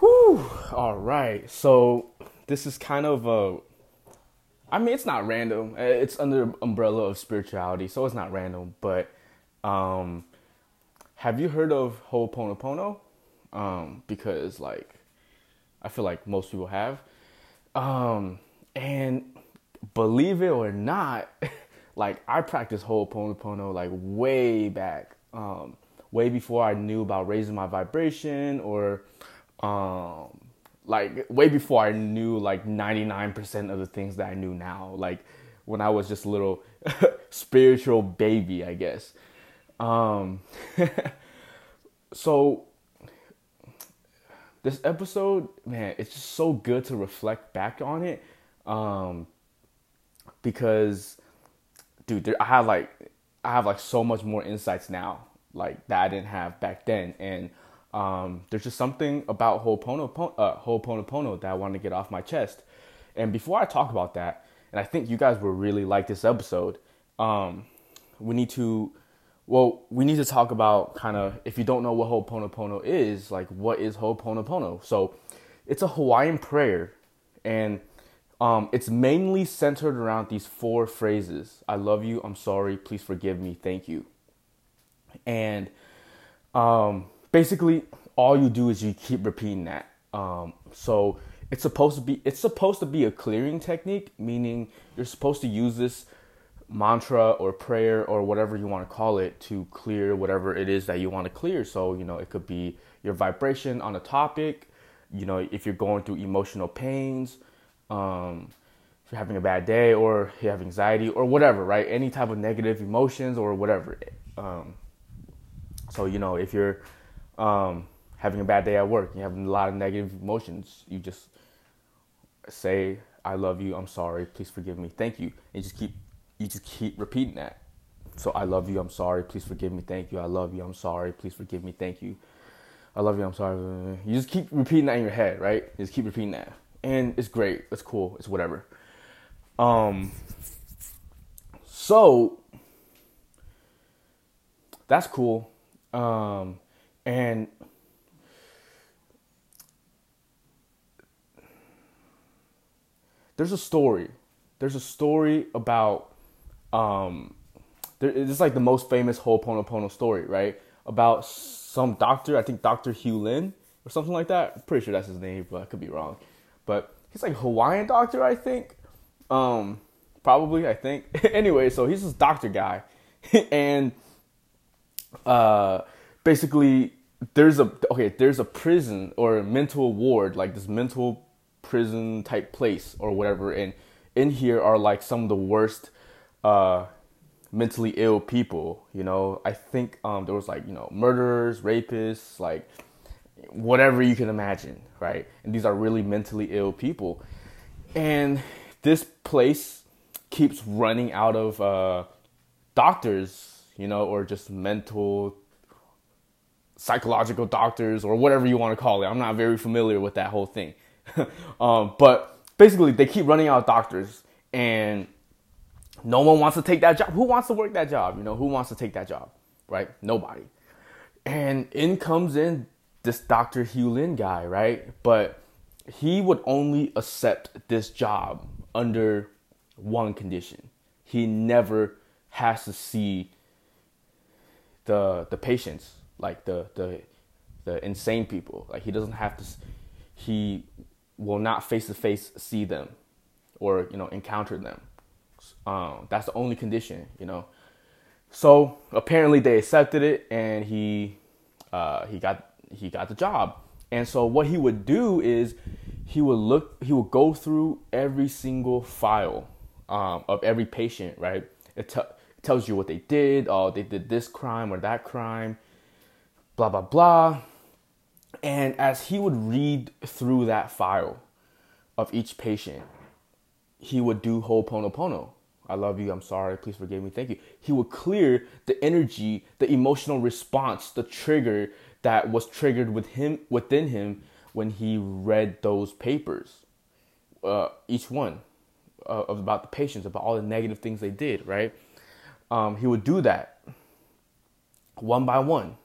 Whew. All right. So this is kind of a. I mean, it's not random. It's under umbrella of spirituality, so it's not random. But um, have you heard of Ho'oponopono? Um, because like, I feel like most people have. Um, and believe it or not, like I practiced Ho'oponopono like way back. Um, way before I knew about raising my vibration or um like way before I knew like 99% of the things that I knew now like when I was just a little spiritual baby I guess um so this episode man it's just so good to reflect back on it um because dude there, I have like I have like so much more insights now like that I didn't have back then. And um, there's just something about Ho'oponopono, uh, that I want to get off my chest. And before I talk about that, and I think you guys will really like this episode, um, we need to, well, we need to talk about kind of, if you don't know what Ho'oponopono is, like what is Ho'oponopono? So it's a Hawaiian prayer and um, it's mainly centered around these four phrases I love you, I'm sorry, please forgive me, thank you and um, basically all you do is you keep repeating that. Um, so it's supposed to be it's supposed to be a clearing technique, meaning you're supposed to use this mantra or prayer or whatever you want to call it to clear whatever it is that you want to clear. So you know it could be your vibration on a topic. You know if you're going through emotional pains. Um, if you're having a bad day or you have anxiety or whatever, right? Any type of negative emotions or whatever. Um, so you know, if you're um, having a bad day at work, you have a lot of negative emotions, you just say, "I love you. I'm sorry. Please forgive me. Thank you." And just keep you just keep repeating that. So I love you. I'm sorry. Please forgive me. Thank you. I love you. I'm sorry. Please forgive me. Thank you. I love you. I'm sorry. You just keep repeating that in your head, right? You just keep repeating that, and it's great. It's cool. It's whatever. Um. So that's cool. Um, and there's a story. There's a story about um, there, it's like the most famous Ho'oponopono story, right? About some doctor, I think Dr. Hew Len or something like that. I'm pretty sure that's his name, but I could be wrong. But he's like Hawaiian doctor, I think. Um, probably, I think. anyway, so he's this doctor guy, and uh, basically there's a okay there's a prison or a mental ward like this mental prison type place or whatever. And in here are like some of the worst uh mentally ill people you know? I think um there was like you know murderers rapists like whatever you can imagine right? And these are really mentally ill people. And this place keeps running out of uh doctors you know, or just mental psychological doctors or whatever you want to call it. I'm not very familiar with that whole thing. um, but basically, they keep running out of doctors, and no one wants to take that job. Who wants to work that job? You know, who wants to take that job? Right? Nobody. And in comes in this Dr. Hew Len guy, right? But he would only accept this job under one condition. He never has to see the the patients, like the the the insane people. Like he doesn't have to. He will not face to face see them, or you know encounter them. Um, that's the only condition, you know. So apparently they accepted it, and he uh, he got he got the job. And so what he would do is he would look he would go through every single file um, of every patient, right? It t- tells you what they did. Oh, they did this crime or that crime, blah, blah, blah. And as he would read through that file of each patient, he would do Ho'oponopono. I love you. I'm sorry. Please forgive me. Thank you. He would clear the energy, the emotional response, the trigger that was triggered with him within him when he read those papers. Uh, each one uh, about the patients, about all the negative things they did, right? um, he would do that one by one.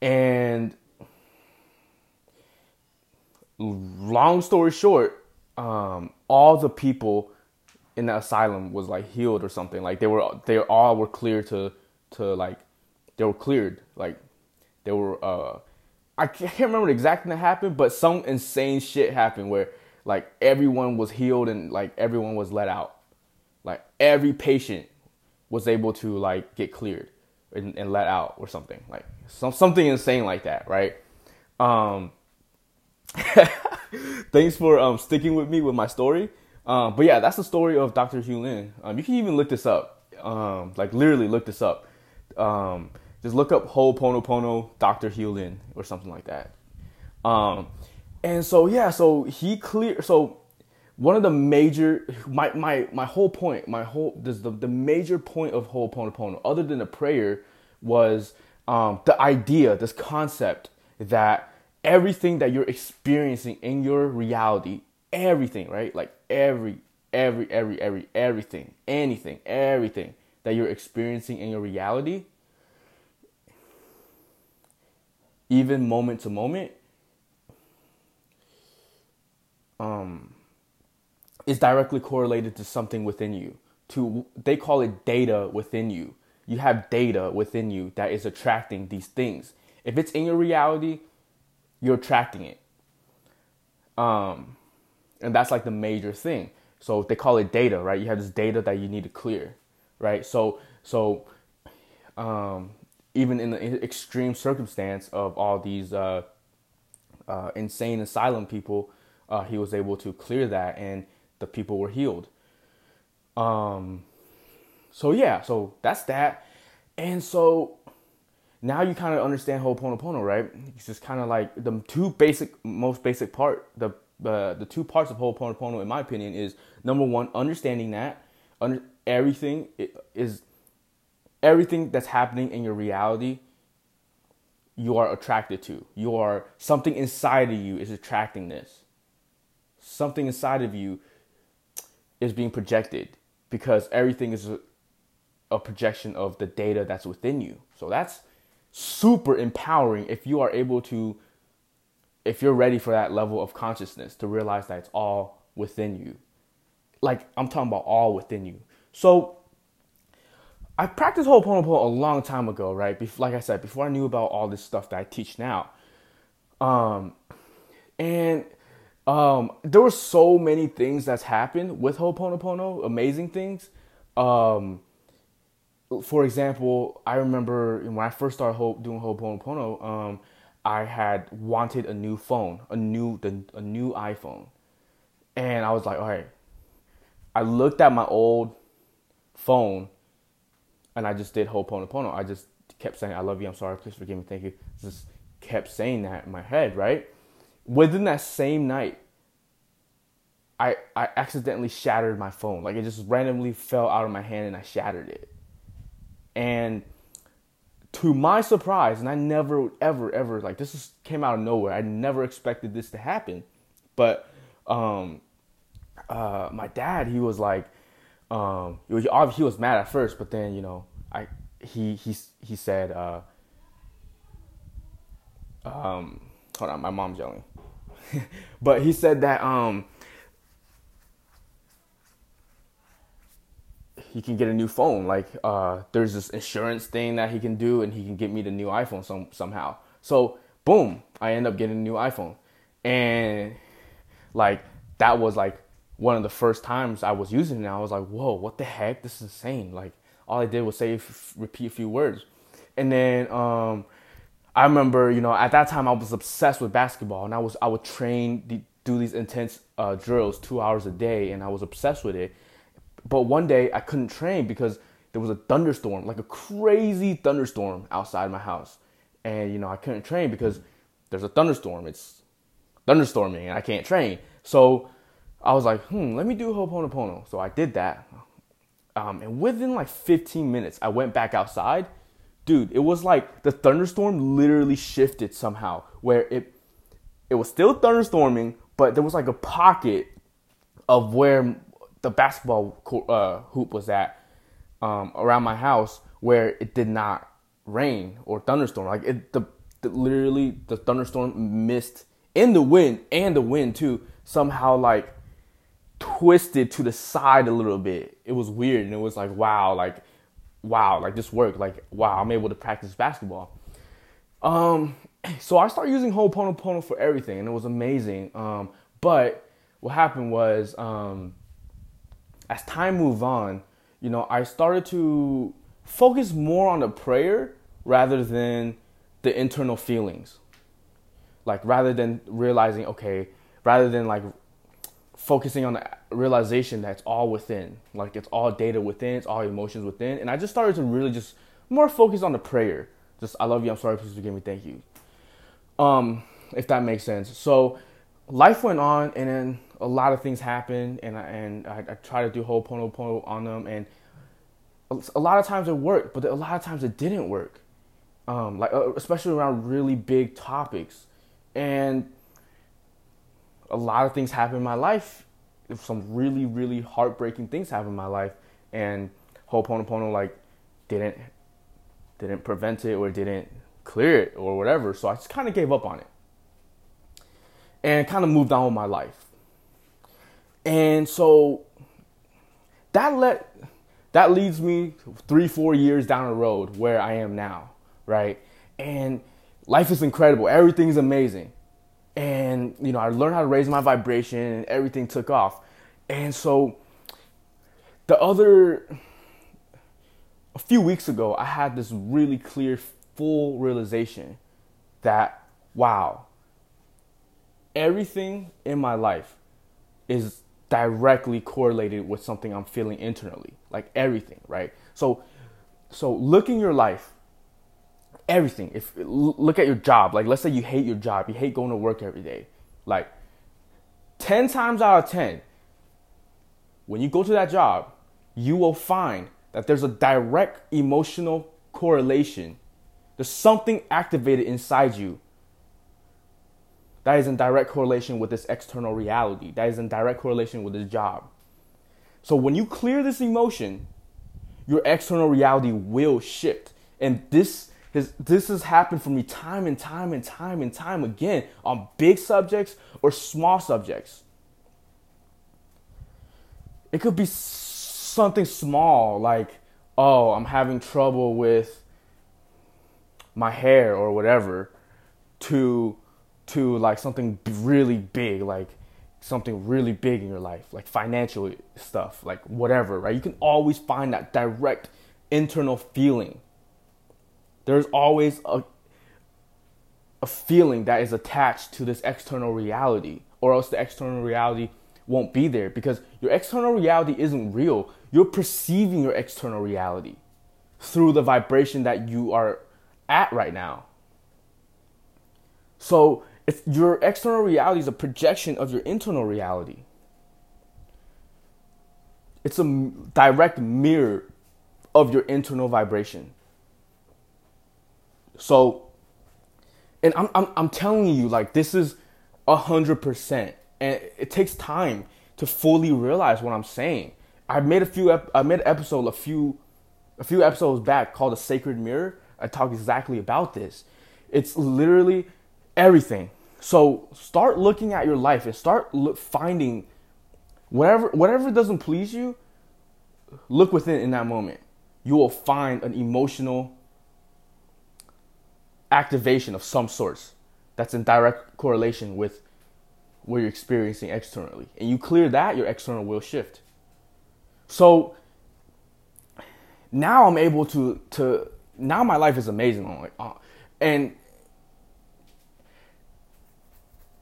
And long story short, um, all the people in the asylum was like healed or something. Like they were they all were clear to to like they were cleared. Like they were uh I can't remember exactly what happened, but some insane shit happened where like everyone was healed and like everyone was let out. Like every patient was able to like get cleared and, and let out or something. Like some something insane like that, right? Um thanks for um sticking with me with my story. Um, but yeah, that's the story of Dr. Hew Len. Um, you can even look this up. Um, like literally look this up. Um, just look up Ho'oponopono Dr. Hew Len or something like that. Um, and so yeah, so he clear. So one of the major my my my whole point, my whole this the the major point of Ho'oponopono, other than the prayer, was um, the idea, this concept that everything that you're experiencing in your reality, everything, right? Like every every every every everything, anything, everything that you're experiencing in your reality even moment to moment, um, is directly correlated to something within you. To they call it data within you. You have data within you that is attracting these things. If it's in your reality, you're attracting it. Um, and that's like the major thing. So they call it data, right? You have this data that you need to clear, right? So so um, even in the extreme circumstance of all these uh, uh, insane asylum people, uh, he was able to clear that, and the people were healed. Um, so yeah, so that's that, and so now you kind of understand Ho'oponopono, right? It's just kind of like the two basic, most basic part, the uh, the two parts of Ho'oponopono, in my opinion, is number one, understanding that under everything is everything that's happening in your reality you are attracted to. You are something inside of you is attracting this. Something inside of you is being projected because everything is a, projection of the data that's within you. So that's super empowering if you are able to if you're ready for that level of consciousness to realize that it's all within you. Like I'm talking about all within you. So I practiced Ho'oponopono a long time ago, right? Bef- like I said, before I knew about all this stuff that I teach now. Um, and um, there were so many things that's happened with Ho'oponopono, amazing things. Um, for example, I remember when I first started ho- doing Ho'oponopono, um, I had wanted a new phone, a new the, a new iPhone, and I was like, all right. I looked at my old phone and I just did Ho'oponopono. I just kept saying, I love you, I'm sorry, please forgive me, thank you. Just kept saying that in my head, right? Within that same night, I I accidentally shattered my phone. Like it just randomly fell out of my hand and I shattered it. And to my surprise, and I never ever ever like this is, came out of nowhere. I never expected this to happen. But um uh my dad, he was like, um, he, he was mad at first, but then you know, I he he he said, uh, um, hold on, my mom's yelling, but he said that um, he can get a new phone. Like uh, there's this insurance thing that he can do, and he can get me the new iPhone some somehow. So boom, I end up getting a new iPhone, and like that was like one of the first times I was using it, I was like, whoa, what the heck? This is insane. Like, all I did was say, repeat a few words. And then um, I remember, you know, at that time I was obsessed with basketball and I was, I would train, do these intense uh, drills two hours a day and I was obsessed with it. But one day I couldn't train because there was a thunderstorm, like a crazy thunderstorm outside my house. And, you know, I couldn't train because there's a thunderstorm. It's thunderstorming and I can't train. So I was like, hmm, let me do Ho'oponopono. So I did that. Um, and within like 15 minutes, I went back outside. Dude, it was like the thunderstorm literally shifted somehow where it it was still thunderstorming, but there was like a pocket of where the basketball uh, hoop was at um, around my house where it did not rain or thunderstorm. Like it, the, the literally the thunderstorm missed in the wind and the wind too somehow like twisted to the side a little bit. It was weird and it was like wow, like wow, like this worked. Like wow, I'm able to practice basketball. Um, so I started using Ho'oponopono for everything, and it was amazing. Um, but what happened was, um, as time moved on, you know, I started to focus more on the prayer rather than the internal feelings. Like rather than realizing, okay, rather than like focusing on the realization that it's all within, like it's all data within, it's all emotions within, and I just started to really just more focus on the prayer. Just I love you, I'm sorry, please forgive me, thank you. Um, if that makes sense. So life went on, and then a lot of things happened, and I, and I, I tried to do Ho'oponopono on them, and a lot of times it worked, but a lot of times it didn't work. Um, like uh, especially around really big topics, and a lot of things happened in my life. Some really really heartbreaking things happened in my life, and Ho'oponopono like didn't didn't prevent it or didn't clear it or whatever. So I just kind of gave up on it and kind of moved on with my life. And so that let that leads me three, four years down the road where I am now, right? And life is incredible. Everything's amazing. And, you know, I learned how to raise my vibration and everything took off. And so the other, a few weeks ago, I had this really clear, full realization that, wow, everything in my life is directly correlated with something I'm feeling internally, like everything, right? So, so look in your life, everything. If look at your job, like let's say you hate your job, you hate going to work every day, like ten times out of ten, when you go to that job, you will find that there's a direct emotional correlation. There's something activated inside you that is in direct correlation with this external reality. That is in direct correlation with this job. So when you clear this emotion, your external reality will shift. And this has this has happened for me time and time and time and time again on big subjects or small subjects. It could be something small like, oh, I'm having trouble with my hair or whatever, to to like something really big, like something really big in your life, like financial stuff, like whatever, right? You can always find that direct internal feeling. There's always a a feeling that is attached to this external reality, or else the external reality won't be there because your external reality isn't real. You're perceiving your external reality through the vibration that you are at right now. So if your external reality is a projection of your internal reality. It's a direct mirror of your internal vibration. So, and I'm, I'm, I'm telling you, like, this is a hundred percent. And it takes time to fully realize what I'm saying. I made a few, I made an episode a few, a few episodes back called "The Sacred Mirror." I talk exactly about this. It's literally everything so start looking at your life and start look, finding whatever whatever doesn't please you. Look within in that moment. You will find an emotional activation of some sorts that's in direct correlation with what you're experiencing externally. And you clear that, your external will shift. So now I'm able to to now my life is amazing. I'm like, oh, and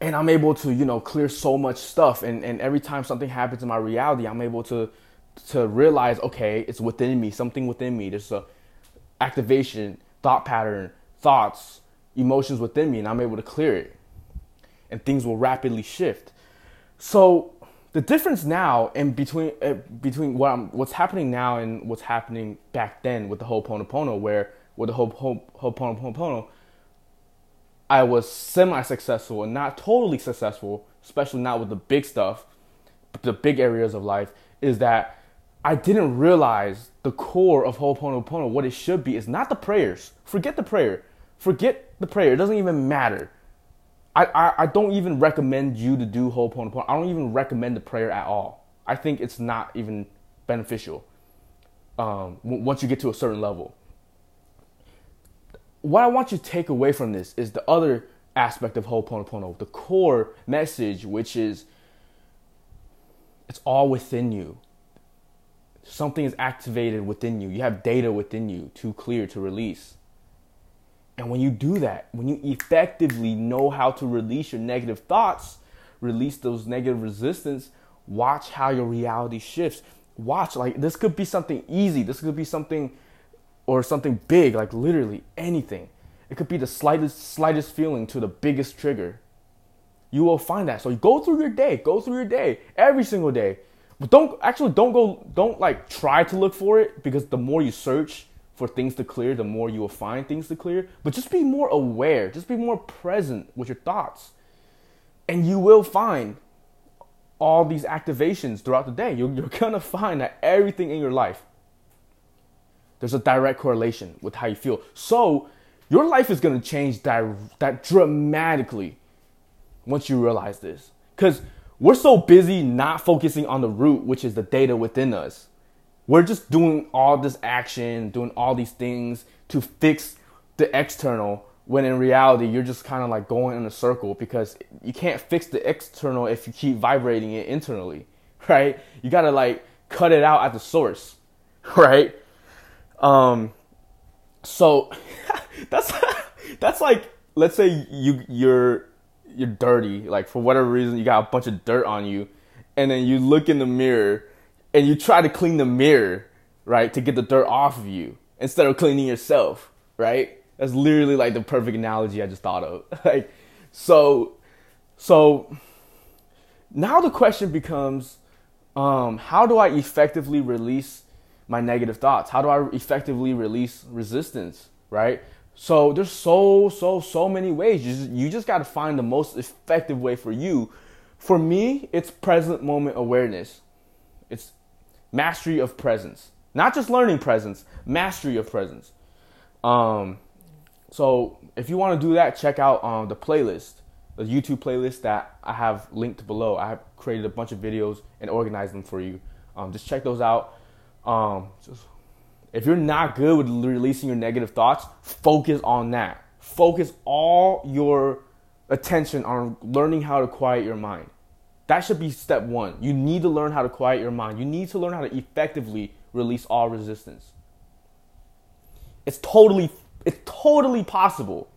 and I'm able to, you know, clear so much stuff. And, and every time something happens in my reality, I'm able to to realize, okay, it's within me, something within me. There's a activation, thought pattern, thoughts, emotions within me, and I'm able to clear it. And things will rapidly shift. So the difference now in between uh, between what I'm, what's happening now and what's happening back then with the whole Ho'oponopono, where with the whole, whole, whole Ho'oponopono, I was semi successful and not totally successful, especially not with the big stuff, the big areas of life, is that I didn't realize the core of Ho'oponopono, what it should be, is not the prayers. Forget the prayer. Forget the prayer. It doesn't even matter. I, I, I don't even recommend you to do Ho'oponopono. I don't even recommend the prayer at all. I think it's not even beneficial um, once you get to a certain level. What I want you to take away from this is the other aspect of Ho'oponopono, the core message, which is it's all within you. Something is activated within you. You have data within you to clear, to release. And when you do that, when you effectively know how to release your negative thoughts, release those negative resistance, watch how your reality shifts. Watch, like, this could be something easy. This could be something or something big, like literally anything. It could be the slightest, slightest feeling to the biggest trigger. You will find that. So go through your day, go through your day every single day. But don't actually don't go don't like try to look for it because the more you search, for things to clear, the more you will find things to clear. But just be more aware, just be more present with your thoughts. And you will find all these activations throughout the day. You're, you're gonna find that everything in your life, there's a direct correlation with how you feel. So your life is gonna change that, that dramatically once you realize this. Because we're so busy not focusing on the root, which is the data within us we're just doing all this action, doing all these things to fix the external when in reality you're just kind of like going in a circle because you can't fix the external if you keep vibrating it internally, right? You got to like cut it out at the source, right? Um so that's that's like let's say you you're you're dirty, like for whatever reason you got a bunch of dirt on you and then you look in the mirror and you try to clean the mirror, right, to get the dirt off of you instead of cleaning yourself, right? That's literally like the perfect analogy I just thought of. like, so, so now the question becomes, um, how do I effectively release my negative thoughts? How do I effectively release resistance, right? So there's so so so many ways. You just, you just got to find the most effective way for you. For me, it's present moment awareness. It's mastery of presence. Not just learning presence, mastery of presence. Um, so if you want to do that, check out um, the playlist, the YouTube playlist that I have linked below. I have created a bunch of videos and organized them for you. Um, just check those out. Um, just, if you're not good with releasing your negative thoughts, focus on that. Focus all your attention on learning how to quiet your mind. That should be step one. You need to learn how to quiet your mind. You need to learn how to effectively release all resistance. It's totally, it's totally possible.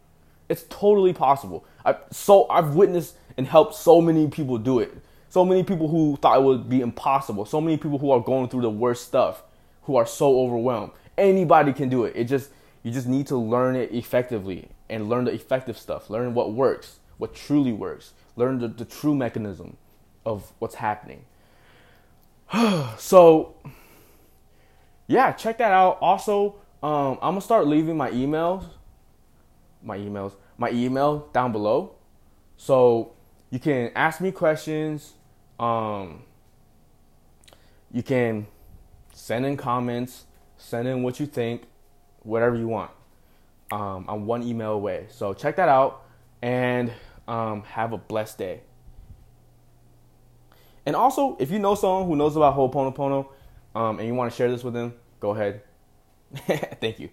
It's totally possible. I so I've witnessed and helped so many people do it. So many people who thought it would be impossible. So many people who are going through the worst stuff, who are so overwhelmed. Anybody can do it. It just you just need to learn it effectively and learn the effective stuff. Learn what works, what truly works. Learn the, the true mechanism of what's happening. so, yeah, check that out. Also, um, I'm gonna start leaving my emails, my emails, my email down below, so you can ask me questions. Um, you can send in comments, send in what you think, whatever you want. Um, I'm one email away. So check that out and um, have a blessed day. And also, if you know someone who knows about Ho'oponopono um, and you want to share this with them, go ahead. Thank you.